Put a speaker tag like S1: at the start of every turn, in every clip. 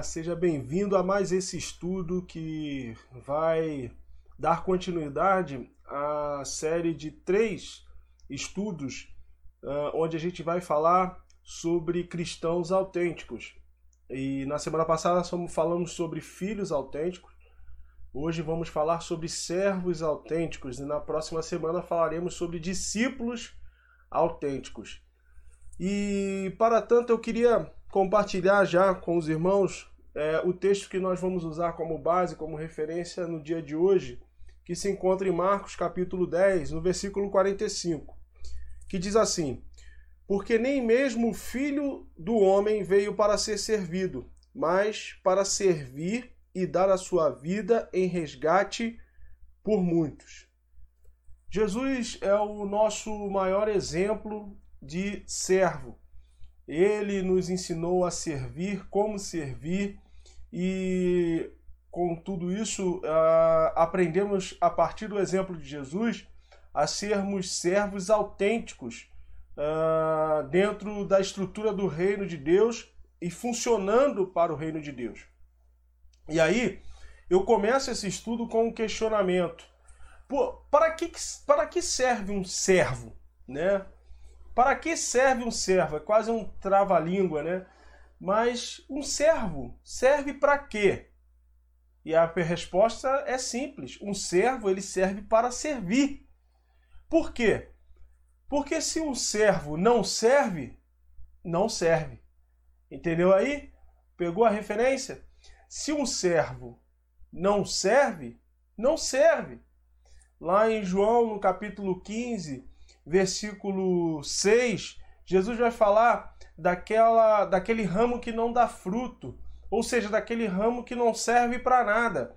S1: Olá, seja bem-vindo a mais esse estudo que vai dar continuidade à série de três estudos uh, onde a gente vai falar sobre cristãos autênticos. E na semana passada falamos sobre filhos autênticos. Hoje vamos falar sobre servos autênticos e na próxima semana falaremos sobre discípulos autênticos. E para tanto eu queria compartilhar já com os irmãos é, o texto que nós vamos usar como base, como referência no dia de hoje, que se encontra em Marcos capítulo 10, no versículo 45, que diz assim: Porque nem mesmo o filho do homem veio para ser servido, mas para servir e dar a sua vida em resgate por muitos. Jesus é o nosso maior exemplo de servo. Ele nos ensinou a servir, como servir, e com tudo isso aprendemos a partir do exemplo de Jesus a sermos servos autênticos uh, dentro da estrutura do reino de Deus e funcionando para o reino de Deus. E aí eu começo esse estudo com um questionamento: Pô, para que, para que serve um servo, né? Para que serve um servo? É quase um trava-língua, né? Mas um servo serve para quê? E a resposta é simples. Um servo ele serve para servir. Por quê? Porque se um servo não serve, não serve. Entendeu aí? Pegou a referência? Se um servo não serve, não serve. Lá em João, no capítulo 15, versículo 6, Jesus vai falar daquela, daquele ramo que não dá fruto, ou seja, daquele ramo que não serve para nada.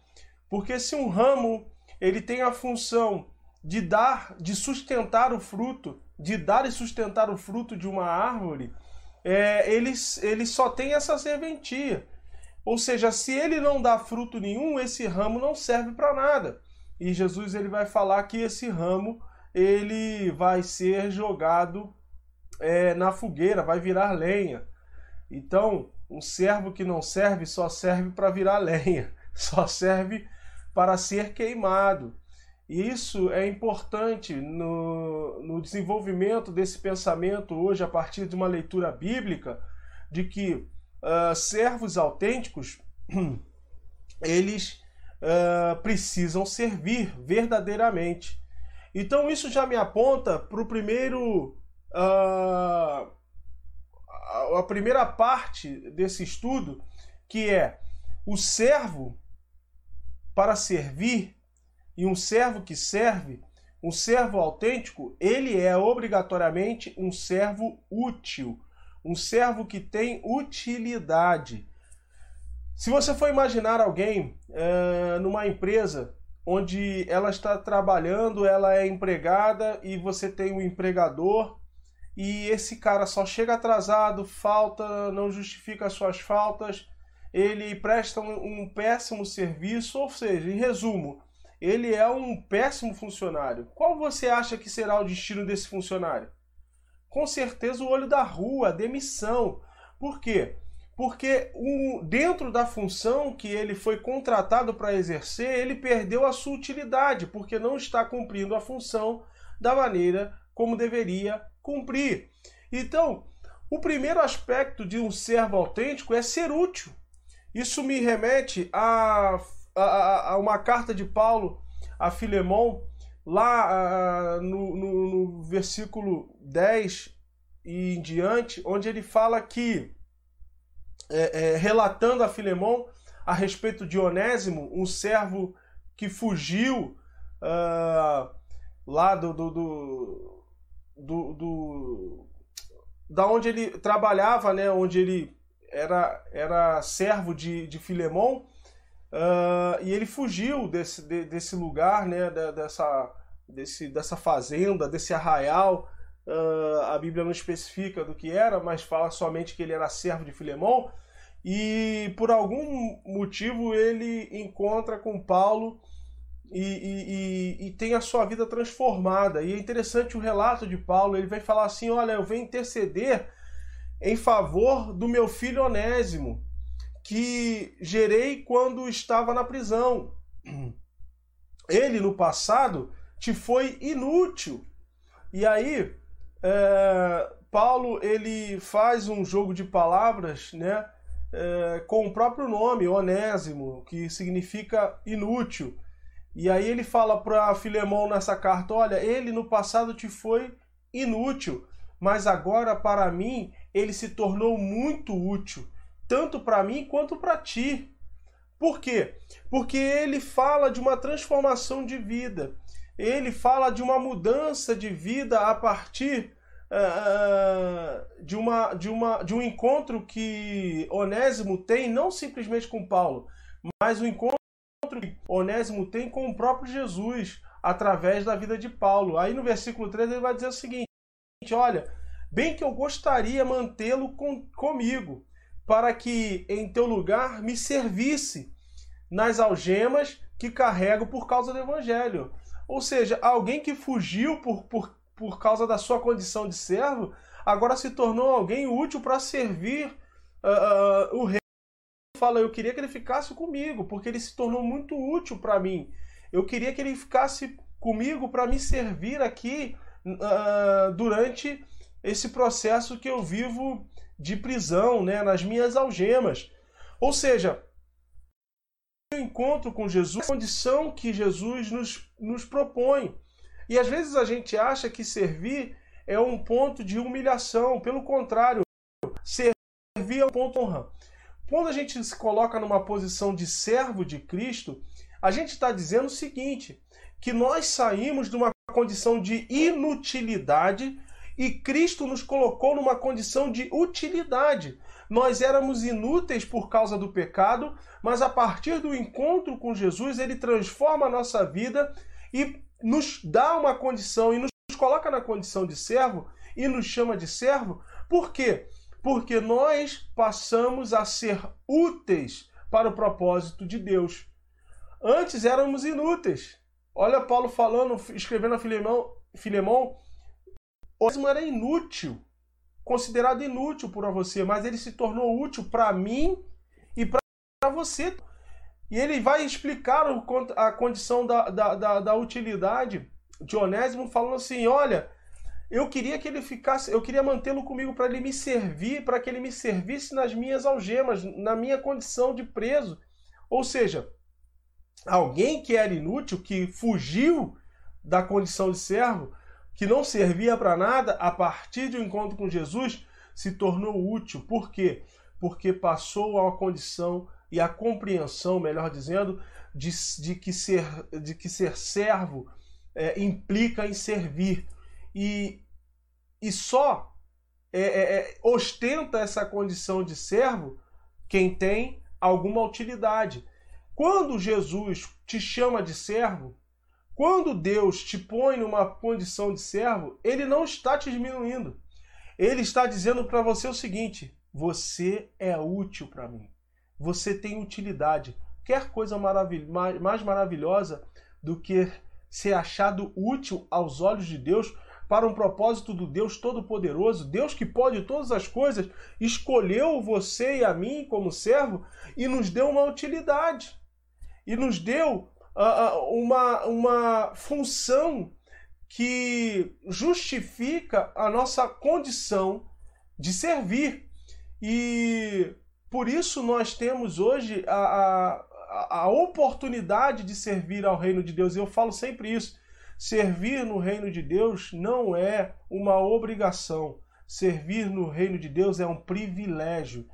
S1: Porque se um ramo ele tem a função de dar, de sustentar o fruto, de dar e sustentar o fruto de uma árvore, é, ele, ele só tem essa serventia. Ou seja, se ele não dá fruto nenhum, esse ramo não serve para nada. E Jesus ele vai falar que esse ramo ele vai ser jogado é, na fogueira, vai virar lenha. Então, um servo que não serve só serve para virar lenha, só serve para ser queimado. E isso é importante no, no desenvolvimento desse pensamento hoje, a partir de uma leitura bíblica, de que uh, servos autênticos eles uh, precisam servir verdadeiramente. Então isso já me aponta para o primeiro. Uh, a primeira parte desse estudo, que é o servo para servir e um servo que serve, um servo autêntico, ele é obrigatoriamente um servo útil, um servo que tem utilidade. Se você for imaginar alguém é, numa empresa onde ela está trabalhando, ela é empregada e você tem um empregador e esse cara só chega atrasado, falta, não justifica as suas faltas, ele presta um, um péssimo serviço, ou seja, em resumo, ele é um péssimo funcionário. Qual você acha que será o destino desse funcionário? Com certeza o olho da rua, a demissão. Por quê? Porque um, dentro da função que ele foi contratado para exercer, ele perdeu a sua utilidade, porque não está cumprindo a função da maneira como deveria cumprir. Então, o primeiro aspecto de um servo autêntico é ser útil. Isso me remete a, a, a uma carta de Paulo a Filemão, lá no, no, no versículo 10 e em diante, onde ele fala que é, é, relatando a Filemão a respeito de Onésimo, um servo que fugiu uh, lá do, do, do, do, do da onde ele trabalhava, né, onde ele era, era servo de, de Filemão, uh, e ele fugiu desse, de, desse lugar, né, dessa, desse, dessa fazenda, desse arraial, Uh, a Bíblia não especifica do que era, mas fala somente que ele era servo de Filemão. E por algum motivo ele encontra com Paulo e, e, e, e, tem a sua vida transformada. E é interessante o relato de Paulo. Ele vai falar assim: Olha, eu venho interceder em favor do meu filho Onésimo, que gerei quando estava na prisão. Ele, no passado, te foi inútil. E aí, é, Paulo ele faz um jogo de palavras, né, é, com o próprio nome, Onésimo, que significa inútil. E aí ele fala para Filemão nessa carta: olha, ele no passado te foi inútil, mas agora para mim ele se tornou muito útil, tanto para mim quanto para ti. Por quê? Porque ele fala de uma transformação de vida, ele fala de uma mudança de vida a partir uh, de, uma, de, uma, de um encontro que Onésimo tem, não simplesmente com Paulo, mas o um encontro que Onésimo tem com o próprio Jesus, através da vida de Paulo. Aí no versículo 3 ele vai dizer o seguinte: Olha, bem que eu gostaria mantê-lo com, comigo, para que em teu lugar me servisse nas algemas que carrego por causa do evangelho. Ou seja, alguém que fugiu por, por, por causa da sua condição de servo, agora se tornou alguém útil para servir uh, o rei. Fala, eu queria que ele ficasse comigo, porque ele se tornou muito útil para mim. Eu queria que ele ficasse comigo para me servir aqui uh, durante esse processo que eu vivo de prisão, né, nas minhas algemas. Ou seja, encontro com Jesus, a condição que Jesus nos, nos propõe. E às vezes a gente acha que servir é um ponto de humilhação. Pelo contrário, servir é um ponto de honra. Quando a gente se coloca numa posição de servo de Cristo, a gente está dizendo o seguinte: que nós saímos de uma condição de inutilidade e Cristo nos colocou numa condição de utilidade. Nós éramos inúteis por causa do pecado, mas a partir do encontro com Jesus, ele transforma a nossa vida e nos dá uma condição e nos coloca na condição de servo e nos chama de servo. Por quê? Porque nós passamos a ser úteis para o propósito de Deus. Antes éramos inúteis. Olha Paulo falando, escrevendo a Filemão, Filemão o era inútil, considerado inútil por você, mas ele se tornou útil para mim e para você. E ele vai explicar a condição da, da, da, da utilidade de Onésimo, falando assim: olha, eu queria que ele ficasse, eu queria mantê-lo comigo para ele me servir, para que ele me servisse nas minhas algemas, na minha condição de preso. Ou seja, alguém que era inútil, que fugiu da condição de servo, que não servia para nada, a partir de um encontro com Jesus, se tornou útil. Por quê? Porque passou a uma condição e a compreensão, melhor dizendo, de, de, que, ser, de que ser servo é, implica em servir. E, e só é, é, é, ostenta essa condição de servo quem tem alguma utilidade. Quando Jesus te chama de servo, quando Deus te põe numa condição de servo, ele não está te diminuindo. Ele está dizendo para você o seguinte: você é útil para mim você tem utilidade. Quer coisa maravil mais maravilhosa do que ser achado útil aos olhos de Deus para um propósito do Deus Todo-Poderoso, Deus que pode todas as coisas, escolheu você e a mim como servo e nos deu uma utilidade. E nos deu uma, uma função que justifica a nossa condição de servir. E por isso nós temos hoje a, a, a oportunidade de servir ao reino de Deus. Eu falo sempre isso. Servir no reino de Deus não é uma obrigação. Servir no reino de Deus é um privilégio.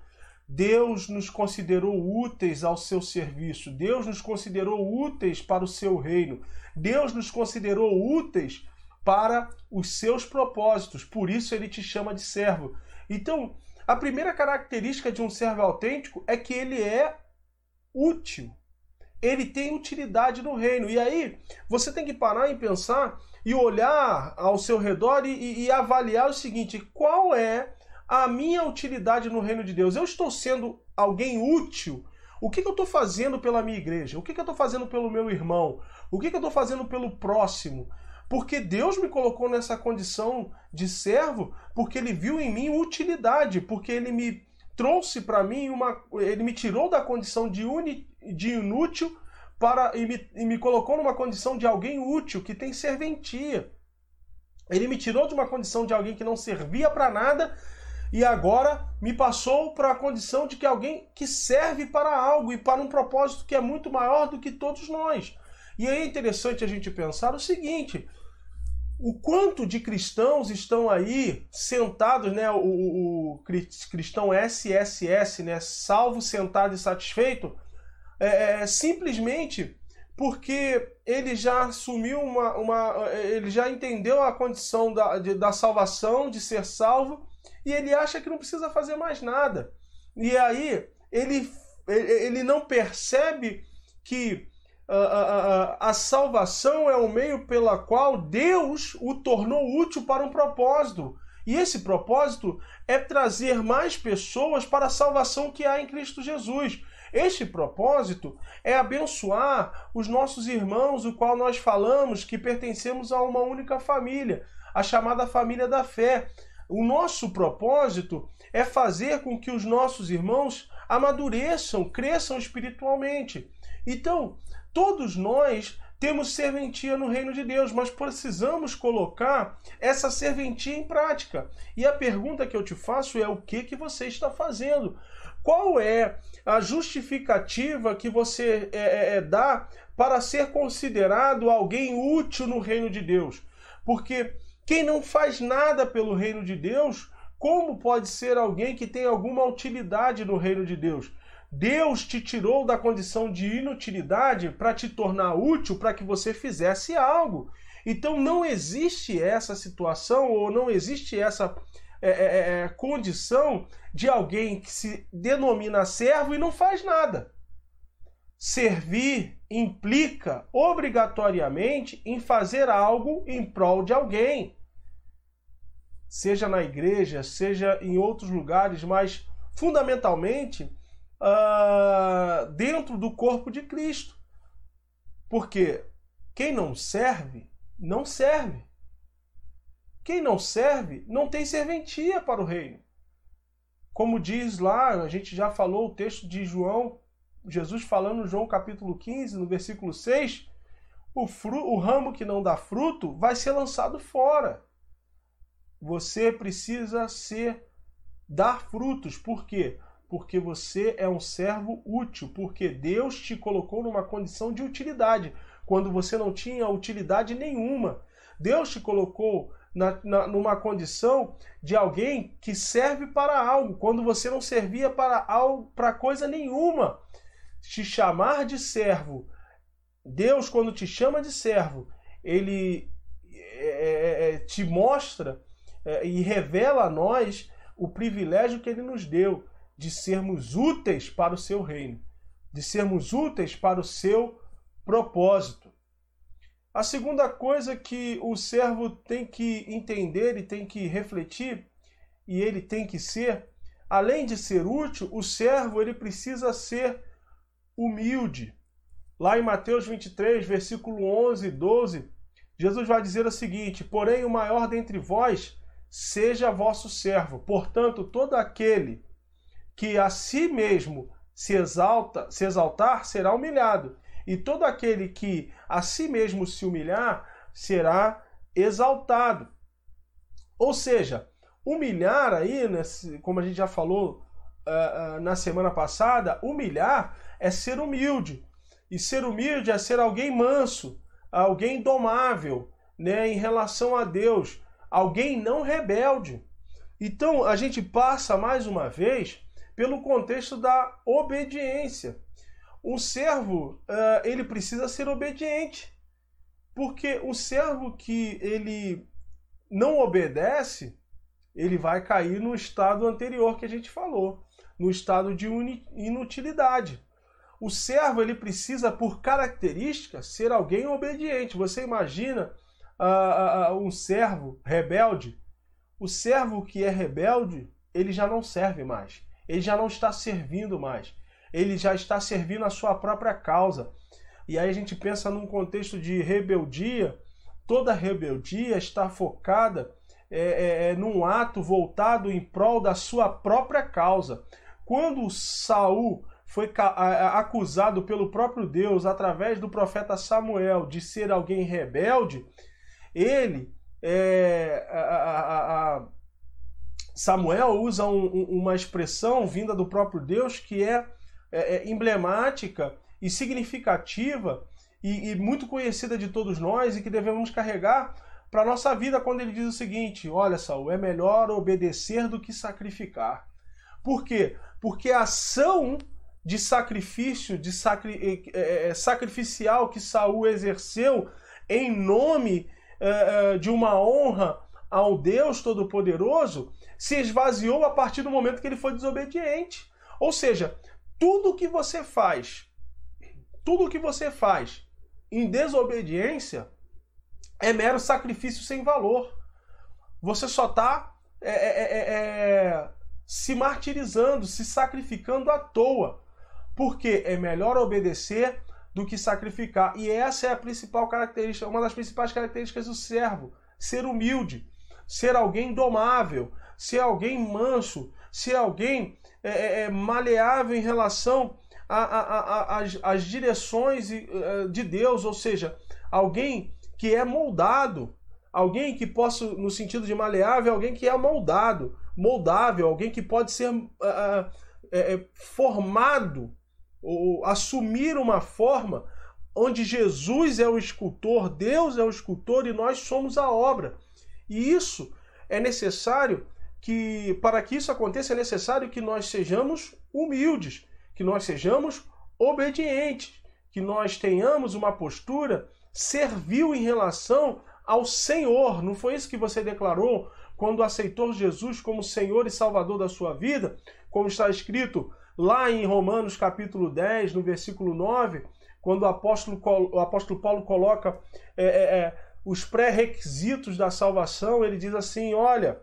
S1: Deus nos considerou úteis ao seu serviço. Deus nos considerou úteis para o seu reino. Deus nos considerou úteis para os seus propósitos. Por isso ele te chama de servo. Então, a primeira característica de um servo autêntico é que ele é útil. Ele tem utilidade no reino. E aí, você tem que parar e pensar e olhar ao seu redor e, e avaliar o seguinte: qual é a minha utilidade no reino de Deus? Eu estou sendo alguém útil? O que, que eu estou fazendo pela minha igreja? O que, que eu estou fazendo pelo meu irmão? O que, que eu estou fazendo pelo próximo? Porque Deus me colocou nessa condição de servo, porque Ele viu em mim utilidade, porque Ele me trouxe para mim uma. Ele me tirou da condição de, uni, de inútil para e me, e me colocou numa condição de alguém útil, que tem serventia. Ele me tirou de uma condição de alguém que não servia para nada e agora me passou para a condição de que alguém que serve para algo e para um propósito que é muito maior do que todos nós. E aí é interessante a gente pensar o seguinte: o quanto de cristãos estão aí sentados, né? O, o, o cristão SSS, né? Salvo, sentado e satisfeito, é, é, simplesmente porque ele já assumiu uma, uma. Ele já entendeu a condição da, de, da salvação, de ser salvo, e ele acha que não precisa fazer mais nada. E aí ele, ele não percebe que a, a, a, salvação é o meio pela qual Deus o tornou útil para um propósito. E esse propósito é trazer mais pessoas para a salvação que há em Cristo Jesus. Este propósito é abençoar os nossos irmãos, o qual nós falamos que pertencemos a uma única família, a chamada família da fé. O nosso propósito é fazer com que os nossos irmãos amadureçam, cresçam espiritualmente. Então, Todos nós temos serventia no reino de Deus, mas precisamos colocar essa serventia em prática. E a pergunta que eu te faço é: o que, que você está fazendo? Qual é a justificativa que você é, é, é dá para ser considerado alguém útil no reino de Deus? Porque quem não faz nada pelo reino de Deus, como pode ser alguém que tem alguma utilidade no reino de Deus? Deus te tirou da condição de inutilidade para te tornar útil para que você fizesse algo. Então não existe essa situação ou não existe essa é, é, é, é, condição de alguém que se denomina servo e não faz nada. Servir implica obrigatoriamente em fazer algo em prol de alguém, seja na igreja, seja em outros lugares, mas fundamentalmente uh, dentro do corpo de Cristo. Porque quem não serve, não serve. Quem não serve, não tem serventia para o reino. Como diz lá, a gente já falou o texto de João, Jesus falando João capítulo 15, no versículo 6, o, fru, o ramo que não dá fruto vai ser lançado fora. Você precisa ser dar frutos, por quê? porque você é um servo útil, porque Deus te colocou numa condição de utilidade, quando você não tinha utilidade nenhuma. Deus te colocou na, na, numa condição de alguém que serve para algo, quando você não servia para algo, para coisa nenhuma. Te chamar de servo, Deus, quando te chama de servo, ele é, é, é te mostra é, e revela a nós o privilégio que ele nos deu de sermos úteis para o seu reino, de sermos úteis para o seu propósito. A segunda coisa que o servo tem que entender e tem que refletir, e ele tem que ser, além de ser útil, o servo ele precisa ser humilde. Lá em Mateus 23, versículo 11 e 12, Jesus vai dizer o seguinte: Porém, o maior dentre vós seja vosso servo. Portanto, todo aquele que a si mesmo se exalta, se exaltar, será humilhado, e todo aquele que a si mesmo se humilhar será exaltado. Ou seja, humilhar aí, como a gente já falou uh, uh, na semana passada, humilhar é ser humilde. E ser humilde é ser alguém manso, alguém domável, né, em relação a Deus, alguém não rebelde. Então a gente passa mais uma vez pelo contexto da obediência. Um servo, uh, ele precisa ser obediente, porque o servo que ele não obedece, ele vai cair no estado anterior que a gente falou, no estado de inutilidade. O servo ele precisa, por característica, ser alguém obediente. Você imagina uh, um servo rebelde? O servo que é rebelde, ele já não serve mais ele já não está servindo mais. Ele já está servindo a sua própria causa. E aí a gente pensa num contexto de rebeldia, toda rebeldia está focada é, é, é, num ato voltado em prol da sua própria causa. quando Saul foi acusado pelo próprio Deus através do profeta Samuel de ser alguém rebelde, ele é, a, a, a, Samuel usa um, uma expressão vinda do próprio Deus que é, é, é emblemática e significativa e, e, muito conhecida de todos nós e que devemos carregar para nossa vida quando ele diz o seguinte: Olha, Saul, é melhor obedecer do que sacrificar. Por quê? Porque a ação de sacrifício, de sacri, é, é, sacrificial que Saul exerceu em nome é, de uma honra ao Deus Todo-Poderoso se esvaziou a partir do momento que ele foi desobediente. Ou seja, tudo que você faz, tudo que você faz em desobediência é mero sacrifício sem valor. Você só está é, é, é, se martirizando, se sacrificando à toa. Porque é melhor obedecer do que sacrificar. E essa é a principal característica, uma das principais características do servo: ser humilde, ser alguém domável, ser alguém manso, ser alguém é, é, é maleável em relação às direções é, de Deus, ou seja, alguém que é moldado, alguém que possa, no sentido de maleável, alguém que é moldado, moldável, alguém que pode ser uh, uh, formado ou assumir uma forma onde Jesus é o escultor, Deus é o escultor e nós somos a obra. E isso é necessário que, para que isso aconteça, é necessário que nós sejamos humildes, que nós sejamos obedientes, que nós tenhamos uma postura servil em relação ao Senhor. Não foi isso que você declarou quando aceitou Jesus como Senhor e Salvador da sua vida? Como está escrito lá em Romanos capítulo 10, no versículo 9, quando o apóstolo, o apóstolo Paulo coloca é, é, é, os pré-requisitos da salvação, ele diz assim: olha,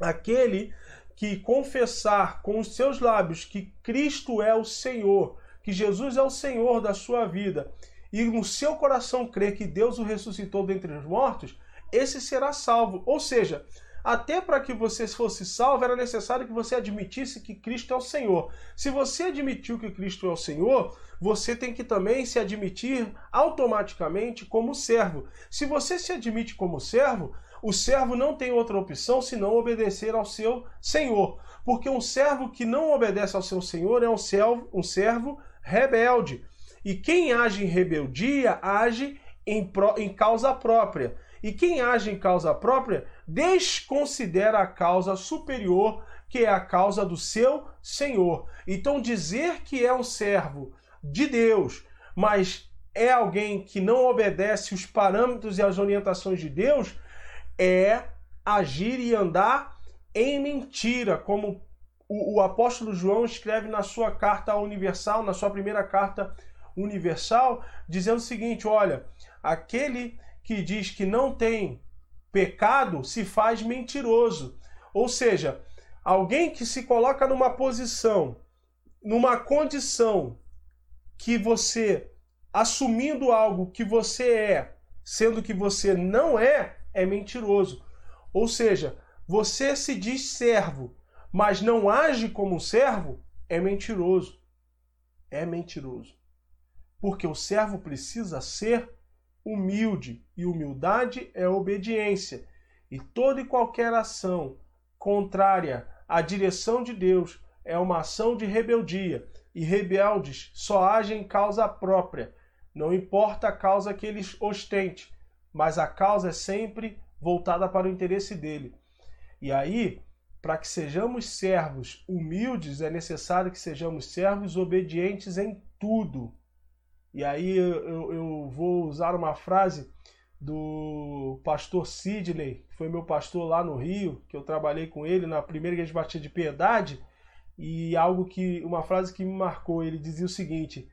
S1: aquele que confessar com os seus lábios que Cristo é o Senhor, que Jesus é o Senhor da sua vida, e no seu coração crer que Deus o ressuscitou dentre os mortos, esse será salvo. Ou seja, até para que você fosse salvo, era necessário que você admitisse que Cristo é o Senhor. Se você admitiu que Cristo é o Senhor, você tem que também se admitir automaticamente como servo. Se você se admite como servo, o servo não tem outra opção senão obedecer ao seu senhor. Porque um servo que não obedece ao seu senhor é um servo, um servo rebelde. E quem age em rebeldia age em, pro, em causa própria. E quem age em causa própria desconsidera a causa superior, que é a causa do seu senhor. Então, dizer que é um servo de Deus, mas é alguém que não obedece os parâmetros e as orientações de Deus, é agir e andar em mentira, como o, o apóstolo João escreve na sua carta universal, na sua primeira carta universal, dizendo o seguinte: olha, aquele que diz que não tem pecado se faz mentiroso. Ou seja, alguém que se coloca numa posição, numa condição que você, assumindo algo que você é, sendo que você não é, é mentiroso. Ou seja, você se diz servo, mas não age como servo, é mentiroso. É mentiroso. Porque o servo precisa ser humilde, e humildade é obediência. E toda e qualquer ação contrária à direção de Deus é uma ação de rebeldia. E rebeldes só agem em causa própria. Não importa a causa que eles ostente, mas a causa é sempre voltada para o interesse dele. E aí, para que sejamos servos humildes, é necessário que sejamos servos obedientes em tudo. E aí eu, eu vou usar uma frase do pastor Sidney, que foi meu pastor lá no Rio, que eu trabalhei com ele na primeira igreja batida de piedade, e algo que uma frase que me marcou, ele dizia o seguinte: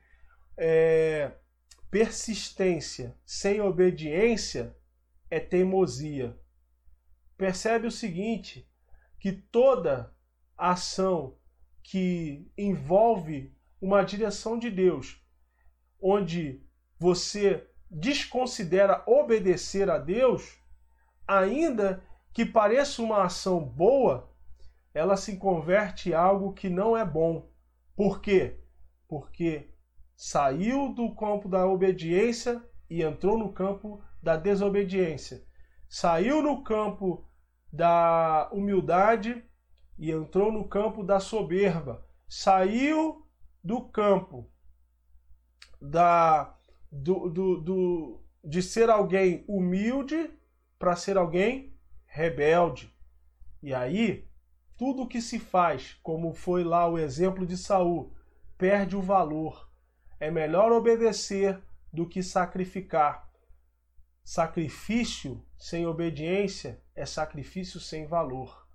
S1: é, persistência sem obediência é teimosia. Percebe o seguinte, que toda ação que envolve uma direção de Deus, onde você desconsidera obedecer a Deus, ainda que pareça uma ação boa, ela se converte em algo que não é bom. Por quê? Porque saiu do campo da obediência e entrou no campo da desobediência. Saiu no campo da humildade e entrou no campo da soberba. Saiu do campo da do, do, do de ser alguém humilde para ser alguém rebelde. E aí, tudo que se faz, como foi lá o exemplo de Saul, perde o valor. É melhor obedecer do que sacrificar. Sacrifício sem obediência é sacrifício sem valor.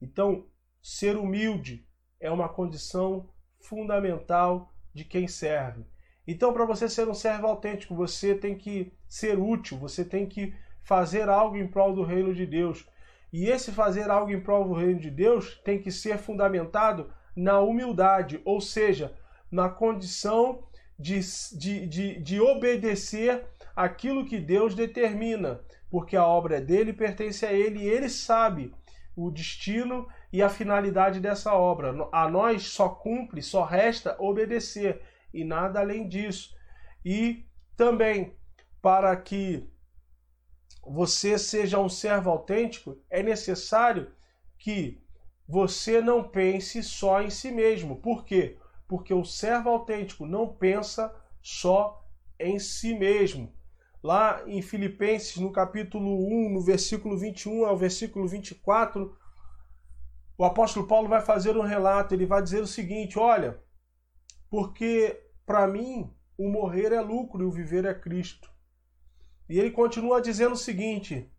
S1: Então, ser humilde é uma condição fundamental de quem serve. Então, para você ser um servo autêntico, você tem que ser útil, você tem que fazer algo em prol do reino de Deus. E esse fazer algo em prol do reino de Deus tem que ser fundamentado na humildade, ou seja, na condição de, de, de, de obedecer aquilo que Deus determina, porque a obra é dele, pertence a ele e ele sabe o destino e a finalidade dessa obra. A nós só cumpre, só resta obedecer e nada além disso. E também para que você seja um servo autêntico, é necessário que você não pense só em si mesmo. Por quê? Porque o servo autêntico não pensa só em si mesmo. Lá em Filipenses, no capítulo 1, no versículo 21 ao versículo 24, o apóstolo Paulo vai fazer um relato, ele vai dizer o seguinte: olha, porque para mim o morrer é lucro e o viver é Cristo. E ele continua dizendo o seguinte: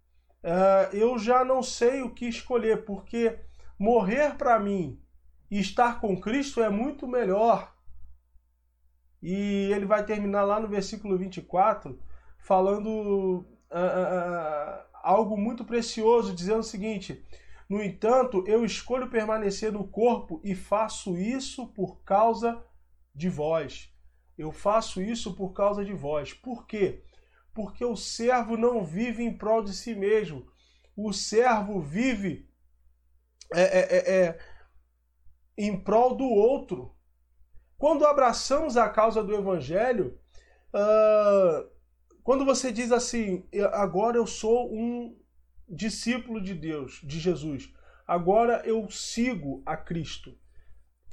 S1: uh, eu já não sei o que escolher, porque morrer para mim e estar com Cristo é muito melhor. E ele vai terminar lá no versículo 24, falando uh, algo muito precioso, dizendo o seguinte: No entanto, eu escolho permanecer no corpo e faço isso por causa de vós. Eu faço isso por causa de vós. Por quê? Porque o servo não vive em prol de si mesmo. O servo vive é, é, é, é em prol do outro. Quando abraçamos a causa do evangelho, uh, quando você diz assim, agora eu sou um discípulo de Deus, de Jesus, agora eu sigo a Cristo.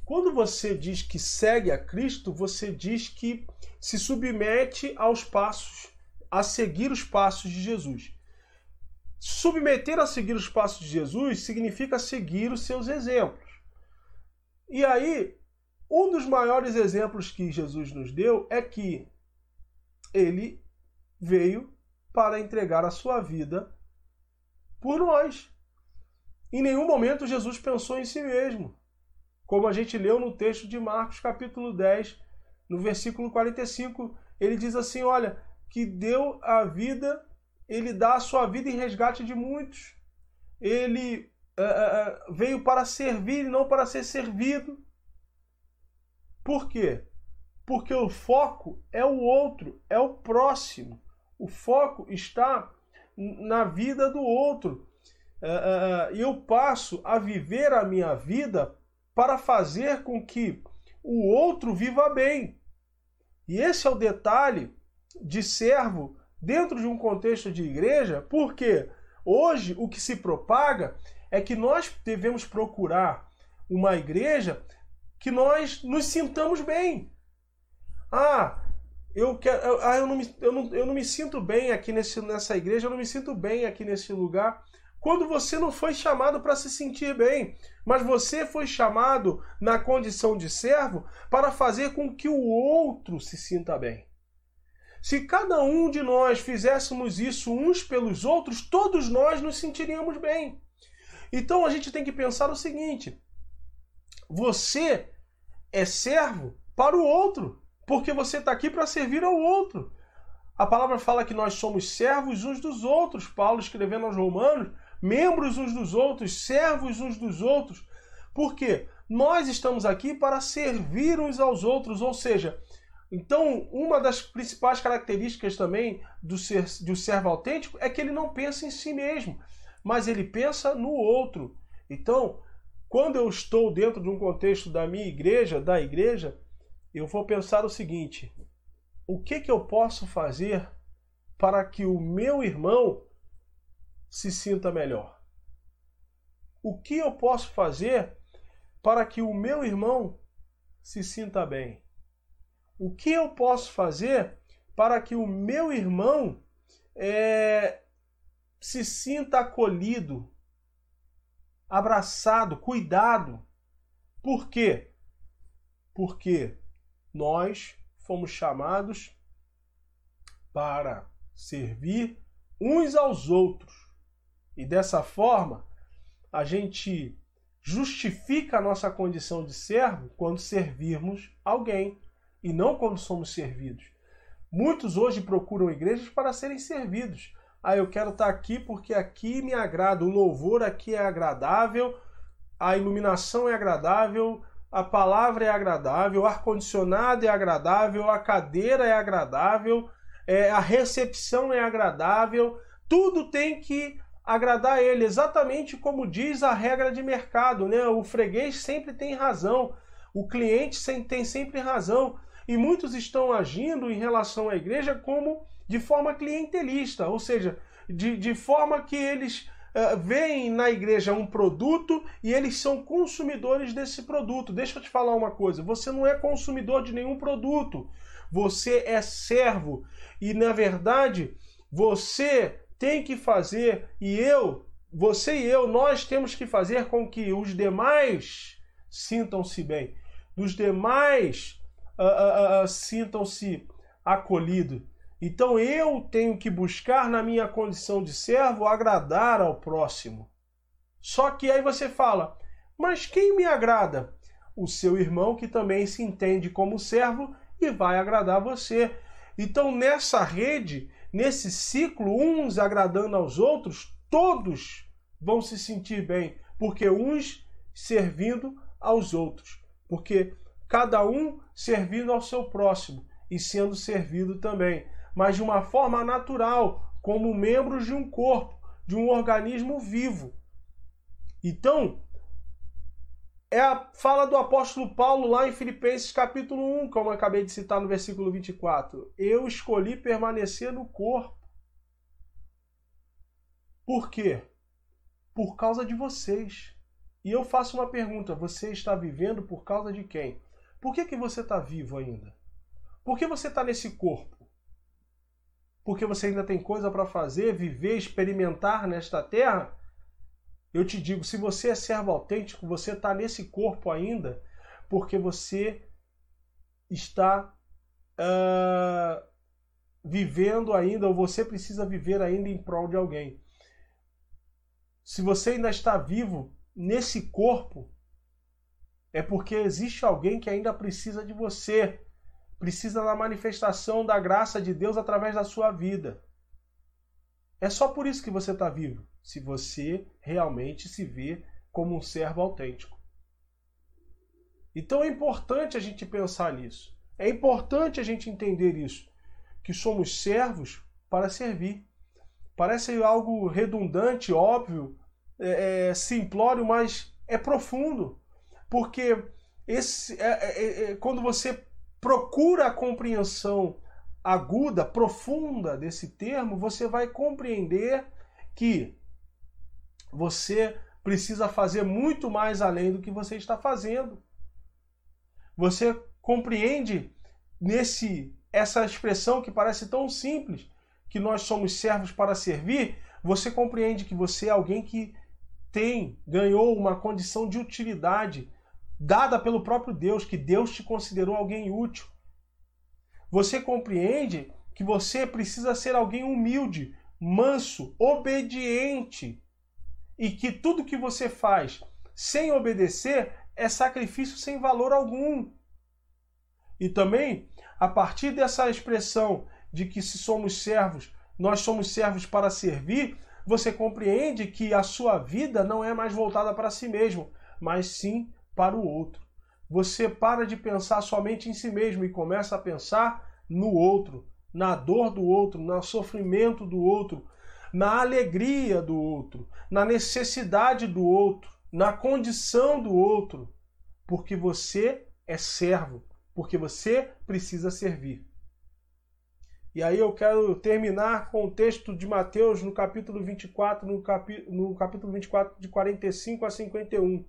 S1: Quando você diz que segue a Cristo, você diz que se submete aos passos, a seguir os passos de Jesus. Submeter a seguir os passos de Jesus significa seguir os seus exemplos. E aí, um dos maiores exemplos que Jesus nos deu é que ele veio para entregar a sua vida por nós. Em nenhum momento Jesus pensou em si mesmo. Como a gente leu no texto de Marcos, capítulo 10, no versículo 45, ele diz assim: Olha, que deu a vida, ele dá a sua vida em resgate de muitos. Ele uh, veio para servir e não para ser servido. Por quê? Porque o foco é o outro, é o próximo. O foco está na vida do outro. Uh, eu passo a viver a minha vida para fazer com que o outro viva bem. E esse é o detalhe de servo dentro de um contexto de igreja, porque hoje o que se propaga é que nós devemos procurar uma igreja que nós nos sintamos bem. Ah, eu, quero, ah, eu, não, me, eu, não, eu não me sinto bem aqui nesse, nessa igreja, eu não me sinto bem aqui nesse lugar. Quando você não foi chamado para se sentir bem, mas você foi chamado na condição de servo para fazer com que o outro se sinta bem. Se cada um de nós fizéssemos isso uns pelos outros, todos nós nos sentiríamos bem. Então a gente tem que pensar o seguinte: você é servo para o outro, porque você está aqui para servir ao outro. A palavra fala que nós somos servos uns dos outros. Paulo escrevendo aos Romanos, membros uns dos outros, servos uns dos outros. Por quê? Nós estamos aqui para servir uns aos outros, ou seja, então, uma das principais características também do, ser, do servo autêntico é que ele não pensa em si mesmo, mas ele pensa no outro. Então, quando eu estou dentro de um contexto da minha igreja, da igreja, eu vou pensar o seguinte: o que, que eu posso fazer para que o meu irmão se sinta melhor? O que eu posso fazer para que o meu irmão se sinta bem? O que eu posso fazer para que o meu irmão é, se sinta acolhido, abraçado, cuidado? Por quê? Porque nós fomos chamados para servir uns aos outros. E dessa forma, a gente justifica a nossa condição de servo quando servirmos alguém e não quando somos servidos. Muitos hoje procuram igrejas para serem servidos. Ah, eu quero estar aqui porque aqui me agrada, o louvor aqui é agradável, a iluminação é agradável, a palavra é agradável, o ar-condicionado é agradável, a cadeira é agradável, é, a recepção é agradável, tudo tem que agradar ele, exatamente como diz a regra de mercado, né? O freguês sempre tem razão, o cliente tem sempre razão, e muitos estão agindo em relação à igreja como de forma clientelista, ou seja, de, de forma que eles uh, veem na igreja um produto e eles são consumidores desse produto. Deixa eu te falar uma coisa: você não é consumidor de nenhum produto, você é servo, e na verdade você tem que fazer, e eu, você e eu, nós temos que fazer com que os demais sintam-se bem, os demais uh, uh, uh, sintam-se acolhidos. Então eu tenho que buscar na minha condição de servo agradar ao próximo. Só que aí você fala, mas quem me agrada? O seu irmão que também se entende como servo e vai agradar você. Então nessa rede nesse ciclo, uns agradando aos outros, todos vão se sentir bem, porque uns servindo aos outros, porque cada um servindo ao seu próximo e sendo servido também, mas de uma forma natural, como membros de um corpo, de um organismo vivo. Então, é a fala do apóstolo Paulo lá em Filipenses capítulo 1, como eu acabei de citar no versículo 24. Eu escolhi permanecer no corpo. Por quê? Por causa de vocês. E eu faço uma pergunta: você está vivendo por causa de quem? Por que, que você está vivo ainda? Por que você está nesse corpo? Porque você ainda tem coisa para fazer, viver, experimentar nesta terra? Eu te digo, se você é servo autêntico, você está nesse corpo ainda, porque você está uh, vivendo ainda, ou você precisa viver ainda em prol de alguém. Se você ainda está vivo nesse corpo, é porque existe alguém que ainda precisa de você, precisa da manifestação da graça de Deus através da sua vida. É só por isso que você está vivo se você realmente se vê como um servo autêntico. Então é importante a gente pensar nisso. É importante a gente entender isso, que somos servos para servir. Parece algo redundante, óbvio, é, é, simplório, mas é profundo, porque esse, é, é, é quando você procura a compreensão aguda, profunda desse termo, você vai compreender que você precisa fazer muito mais além do que você está fazendo. Você compreende nesse essa expressão que parece tão simples, que nós somos servos para servir, você compreende que você é alguém que tem, ganhou uma condição de utilidade dada pelo próprio Deus, que Deus te considerou alguém útil. Você compreende que você precisa ser alguém humilde, manso, obediente, e que tudo que você faz sem obedecer é sacrifício sem valor algum. E também, a partir dessa expressão de que se somos servos, nós somos servos para servir, você compreende que a sua vida não é mais voltada para si mesmo, mas sim para o outro. Você para de pensar somente em si mesmo e começa a pensar no outro, na dor do outro, no sofrimento do outro, na alegria do outro, na necessidade do outro. na condição do outro, porque você é servo, porque você precisa servir. E aí eu quero terminar com o texto de Mateus no capítulo 24, no, capi, no capítulo 24, de 45 a 51.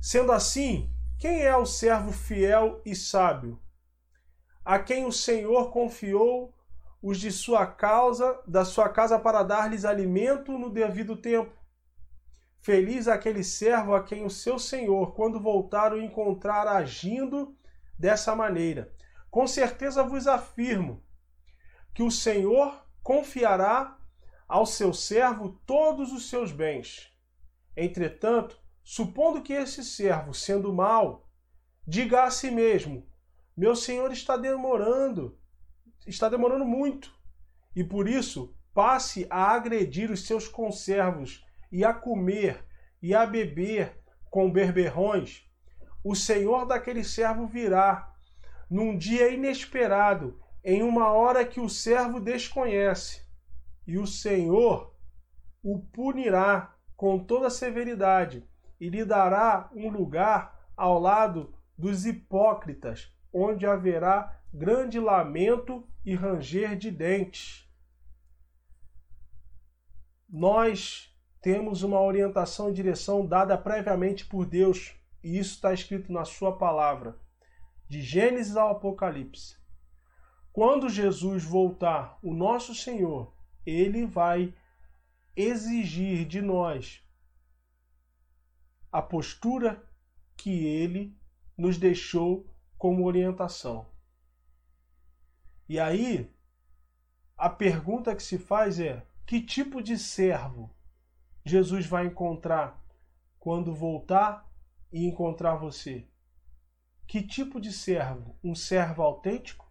S1: Sendo assim, quem é o servo fiel e sábio, a quem o Senhor confiou os de sua causa, da sua casa para dar-lhes alimento no devido tempo? Feliz aquele servo a quem o seu senhor, quando voltar, o encontrar agindo dessa maneira. Com certeza vos afirmo que o Senhor confiará ao seu servo todos os seus bens. Entretanto, supondo que esse servo, sendo mau, diga a si mesmo: Meu senhor está demorando, está demorando muito, e por isso passe a agredir os seus conservos e a comer e a beber com berberrões, o senhor daquele servo virá num dia inesperado, em uma hora que o servo desconhece, e o senhor o punirá com toda severidade e lhe dará um lugar ao lado dos hipócritas, onde haverá grande lamento e ranger de dentes. Nós temos uma orientação e direção dada previamente por Deus, e isso está escrito na Sua palavra, de Gênesis ao Apocalipse. Quando Jesus voltar, o nosso Senhor, ele vai exigir de nós a postura que ele nos deixou como orientação. E aí, a pergunta que se faz é: que tipo de servo Jesus vai encontrar quando voltar e encontrar você? Que tipo de servo? Um servo autêntico?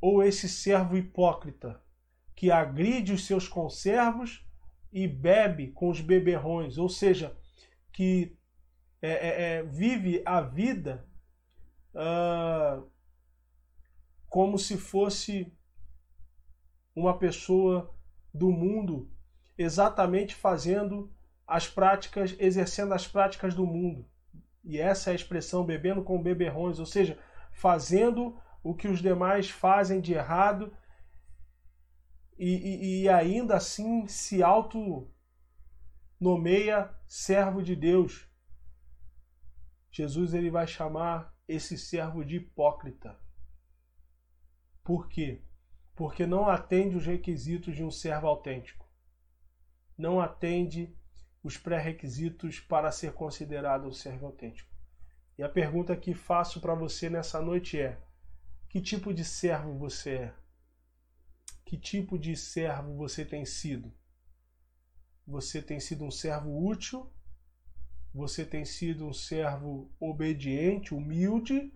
S1: Ou esse servo hipócrita que agride os seus conservos e bebe com os beberrões? Ou seja, que é, é, é, vive a vida uh, como se fosse uma pessoa do mundo exatamente fazendo as práticas, exercendo as práticas do mundo. E essa é a expressão bebendo com beberrões, ou seja, fazendo o que os demais fazem de errado e, e, e ainda assim se auto nomeia servo de Deus. Jesus ele vai chamar esse servo de hipócrita. Por quê? Porque não atende os requisitos de um servo autêntico não atende os pré-requisitos para ser considerado um servo autêntico. E a pergunta que faço para você nessa noite é: que tipo de servo você é? Que tipo de servo você tem sido? Você tem sido um servo útil? Você tem sido um servo obediente, humilde?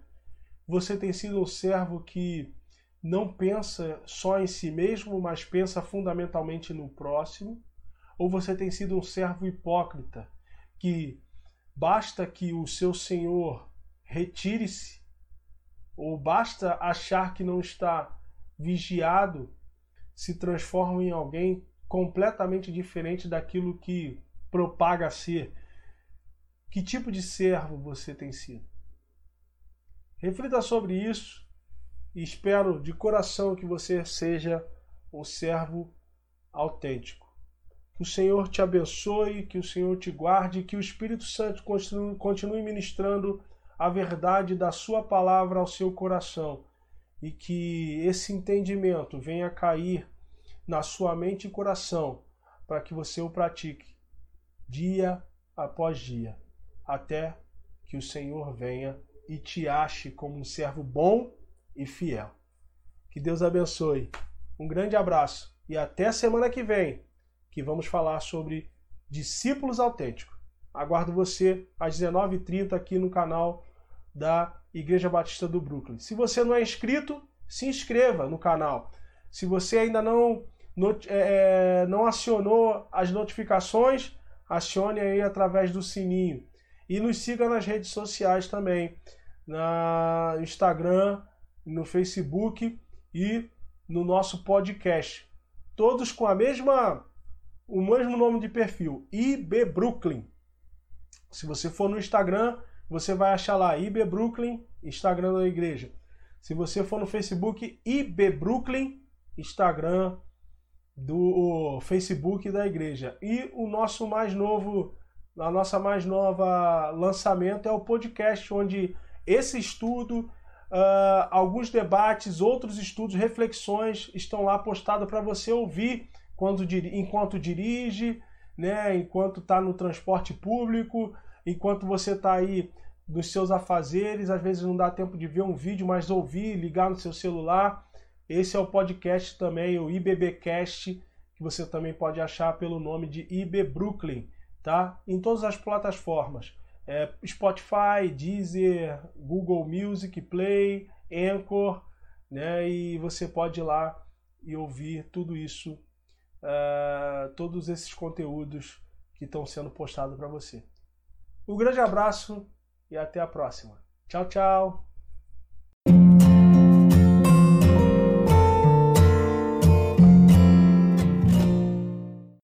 S1: Você tem sido um servo que não pensa só em si mesmo, mas pensa fundamentalmente no próximo? Ou você tem sido um servo hipócrita que basta que o seu senhor retire-se, ou basta achar que não está vigiado, se transforma em alguém completamente diferente daquilo que propaga ser. Que tipo de servo você tem sido? Reflita sobre isso e espero de coração que você seja um servo autêntico. Que o Senhor te abençoe, que o Senhor te guarde, que o Espírito Santo continue ministrando a verdade da Sua palavra ao seu coração e que esse entendimento venha cair na sua mente e coração para que você o pratique dia após dia, até que o Senhor venha e te ache como um servo bom e fiel. Que Deus abençoe. Um grande abraço e até semana que vem que vamos falar sobre discípulos autênticos. Aguardo você às 19h30 aqui no canal da Igreja Batista do Brooklyn. Se você não é inscrito, se inscreva no canal. Se você ainda não, é, é, não acionou as notificações, acione aí através do sininho. E nos siga nas redes sociais também, no Instagram, no Facebook e no nosso podcast. Todos com a mesma o mesmo nome de perfil, IB Brooklyn. Se você for no Instagram, você vai achar lá IB Brooklyn, Instagram da igreja. Se você for no Facebook, IB Brooklyn, Instagram do Facebook da igreja. E o nosso mais novo, a nossa mais nova lançamento é o podcast, onde esse estudo, uh, alguns debates, outros estudos, reflexões estão lá postados para você ouvir quando, enquanto dirige, né, enquanto está no transporte público, enquanto você está aí nos seus afazeres, às vezes não dá tempo de ver um vídeo, mas ouvir, ligar no seu celular. Esse é o podcast também, o IBBcast, que você também pode achar pelo nome de IB Brooklyn, tá? Em todas as plataformas. É, Spotify, Deezer, Google Music, Play, Anchor, né? E você pode ir lá e ouvir tudo isso, uh, todos esses conteúdos que estão sendo postados para você. Um grande abraço e até a próxima. Tchau, tchau!